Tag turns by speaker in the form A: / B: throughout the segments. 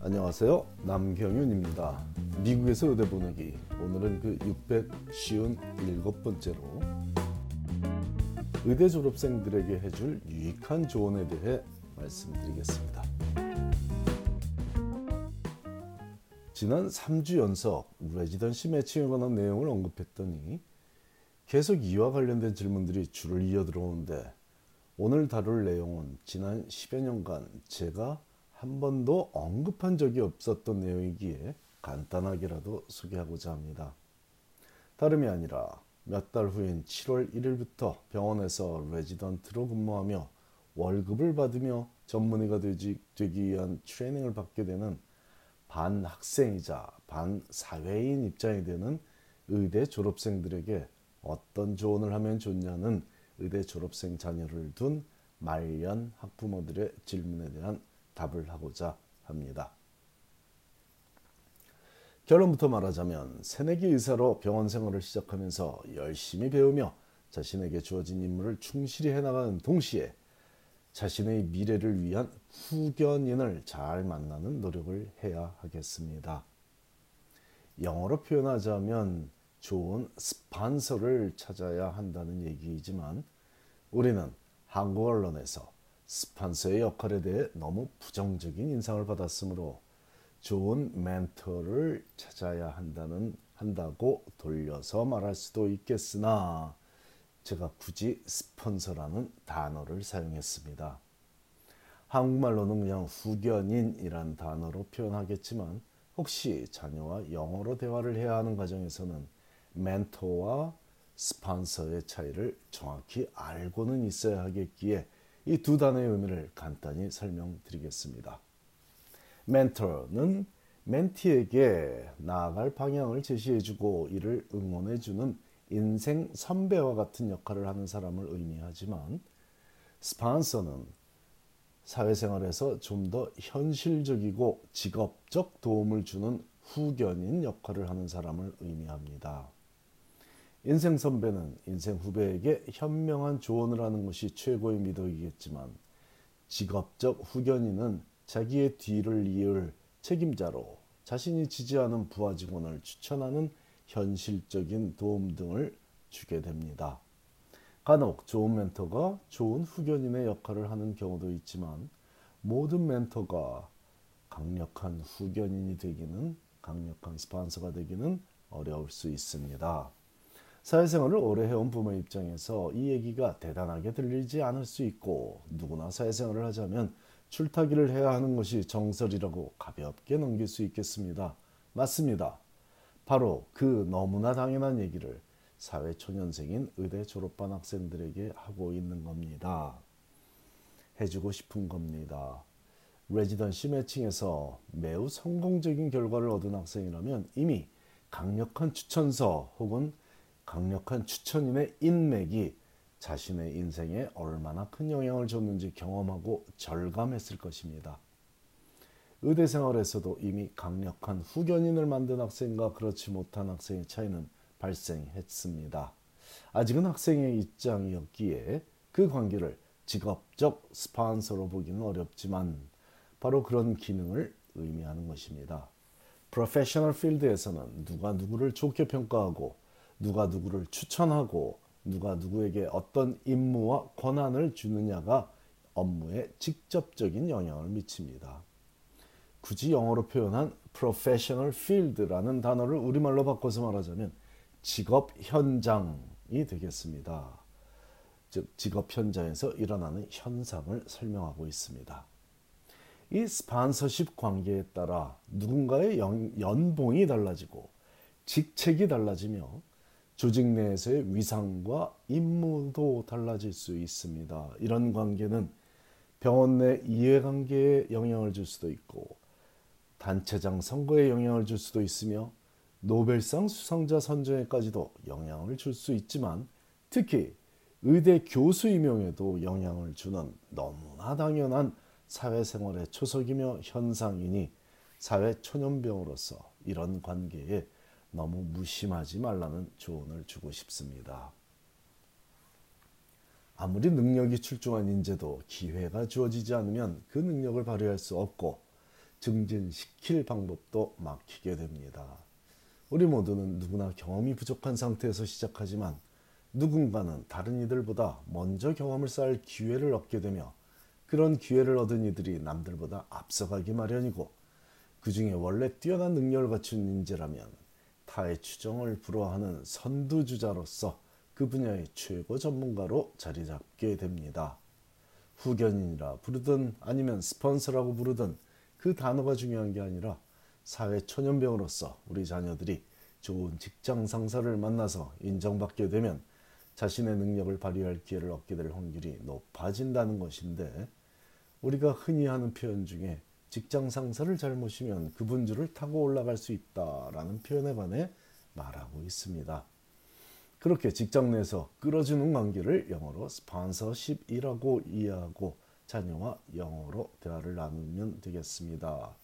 A: 안녕하세요. 남경윤입니다. 미국에서 의대 보내기. 오늘은 그 657번째로 의대 졸업생들에게 해줄 유익한 조언에 대해 말씀드리겠습니다. 지난 3주 연속 레지던시 매칭에 관한 내용을 언급했더니 계속 이와 관련된 질문들이 줄을 이어 들어오는데 오늘 다룰 내용은 지난 10여 년간 제가 한 번도 언급한 적이 없었던 내용이기에 간단하게라도 소개하고자 합니다. 다름이 아니라 몇 달 후인 7월 1일부터 병원에서 레지던트로 근무하며 월급을 받으며 전문의가 되지, 되기 위한 트레이닝을 받게 되는 반 학생이자 반 사회인 입장이 되는 의대 졸업생들에게 어떤 조언을 하면 좋냐는 의대 졸업생 자녀를 둔 말년 학부모들의 질문에 대한 답을 하고자 합니다. 결론부터 말하자면 새내기 의사로 병원 생활을 시작하면서 열심히 배우며 자신에게 주어진 임무를 충실히 해나가는 동시에 자신의 미래를 위한 후견인을 잘 만나는 노력을 해야 하겠습니다. 영어로 표현하자면 좋은 스판서를 찾아야 한다는 얘기이지만 우리는 한국 언론에서 스판서의 역할에 대해 너무 부정적인 인상을 받았으므로 좋은 멘토를 찾아야 한다는 한다고 돌려서 말할 수도 있겠으나 제가 굳이 스폰서라는 단어를 사용했습니다. 한국말로는 그냥 후견인이란 단어로 표현하겠지만 혹시 자녀와 영어로 대화를 해야 하는 과정에서는 멘토와 스폰서의 차이를 정확히 알고는 있어야 하겠기에 이 두 단어의 의미를 간단히 설명드리겠습니다. 멘토는 멘티에게 나아갈 방향을 제시해주고 이를 응원해주는 인생 선배와 같은 역할을 하는 사람을 의미하지만 스폰서는 사회생활에서 좀 더 현실적이고 직업적 도움을 주는 후견인 역할을 하는 사람을 의미합니다. 인생 선배는 인생 후배에게 현명한 조언을 하는 것이 최고의 미덕이겠지만 직업적 후견인은 자기의 뒤를 이을 책임자로 자신이 지지하는 부하 직원을 추천하는 현실적인 도움 등을 주게 됩니다. 간혹 좋은 멘토가 좋은 후견인의 역할을 하는 경우도 있지만 모든 멘토가 강력한 후견인이 되기는 강력한 스폰서가 되기는 어려울 수 있습니다. 사회생활을 오래 해온 부모 입장에서 이 얘기가 대단하게 들리지 않을 수 있고 누구나 사회생활을 하자면 출타기를 해야 하는 것이 정설이라고 가볍게 넘길 수 있겠습니다. 맞습니다. 바로 그 너무나 당연한 얘기를 사회초년생인 의대 졸업반 학생들에게 하고 있는 겁니다. 해주고 싶은 겁니다. 레지던시 매칭에서 매우 성공적인 결과를 얻은 학생이라면 이미 강력한 추천서 혹은 강력한 추천인의 인맥이 자신의 인생에 얼마나 큰 영향을 줬는지 경험하고 절감했을 것입니다. 의대 생활에서도 이미 강력한 후견인을 만든 학생과 그렇지 못한 학생의 차이는 발생했습니다. 아직은 학생의 입장이었기에 그 관계를 직업적 스폰서로 보기는 어렵지만 바로 그런 기능을 의미하는 것입니다. 프로페셔널 필드에서는 누가 누구를 좋게 평가하고 누가 누구를 추천하고 누가 누구에게 어떤 임무와 권한을 주느냐가 업무에 직접적인 영향을 미칩니다. 굳이 영어로 표현한 professional field라는 단어를 우리말로 바꿔서 말하자면 직업 현장이 되겠습니다. 즉 직업 현장에서 일어나는 현상을 설명하고 있습니다. 이 스판서십 관계에 따라 누군가의 연봉이 달라지고 직책이 달라지며 조직 내에서의 위상과 임무도 달라질 수 있습니다. 이런 관계는 병원 내 이해관계에 영향을 줄 수도 있고 단체장 선거에 영향을 줄 수도 있으며 노벨상 수상자 선정에까지도 영향을 줄 수 있지만 특히 의대 교수 임용에도 영향을 주는 너무나 당연한 사회생활의 초석이며 현상이니 사회 초년병으로서 이런 관계에 너무 무심하지 말라는 조언을 주고 싶습니다. 아무리 능력이 출중한 인재도 기회가 주어지지 않으면 그 능력을 발휘할 수 없고 증진시킬 방법도 막히게 됩니다. 우리 모두는 누구나 경험이 부족한 상태에서 시작하지만 누군가는 다른 이들보다 먼저 경험을 쌓을 기회를 얻게 되며 그런 기회를 얻은 이들이 남들보다 앞서가기 마련이고 그 중에 원래 뛰어난 능력을 갖춘 인재라면 타의 추정을 불허하는 선두주자로서 그 분야의 최고 전문가로 자리 잡게 됩니다. 후견인이라 부르든 아니면 스폰서라고 부르든 그 단어가 중요한 게 아니라 사회 초년병으로서 우리 자녀들이 좋은 직장 상사를 만나서 인정받게 되면 자신의 능력을 발휘할 기회를 얻게 될 확률이 높아진다는 것인데 우리가 흔히 하는 표현 중에 직장 상사를 잘 모시면 그분 줄을 타고 올라갈 수 있다라는 표현에 관해 말하고 있습니다. 그렇게 직장 내에서 끌어주는 관계를 영어로 스폰서십이라고 이해하고 자녀와 영어로 대화를 나누면 되겠습니다.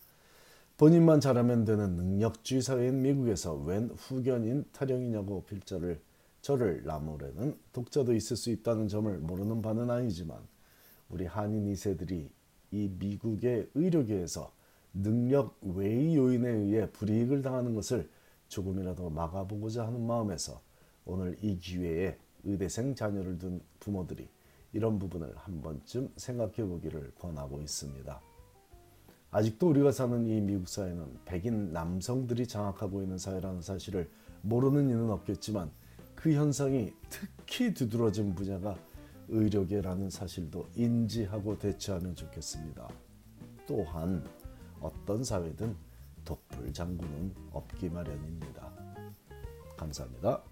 A: 본인만 잘하면 되는 능력주의 사회인 미국에서 웬 후견인 타령이냐고 필자를 저를 나무래는 독자도 있을 수 있다는 점을 모르는 바는 아니지만 우리 한인 2세들이 이 미국의 의료계에서 능력 외의 요인에 의해 불이익을 당하는 것을 조금이라도 막아보고자 하는 마음에서 오늘 이 기회에 의대생 자녀를 둔 부모들이 이런 부분을 한 번쯤 생각해 보기를 권하고 있습니다. 아직도 우리가 사는 이 미국 사회는 백인 남성들이 장악하고 있는 사회라는 사실을 모르는 이는 없겠지만 그 현상이 특히 두드러진 분야가 의료계라는 사실도 인지하고 대처하면 좋겠습니다. 또한 어떤 사회든 독불 장군은 없기 마련입니다. 감사합니다.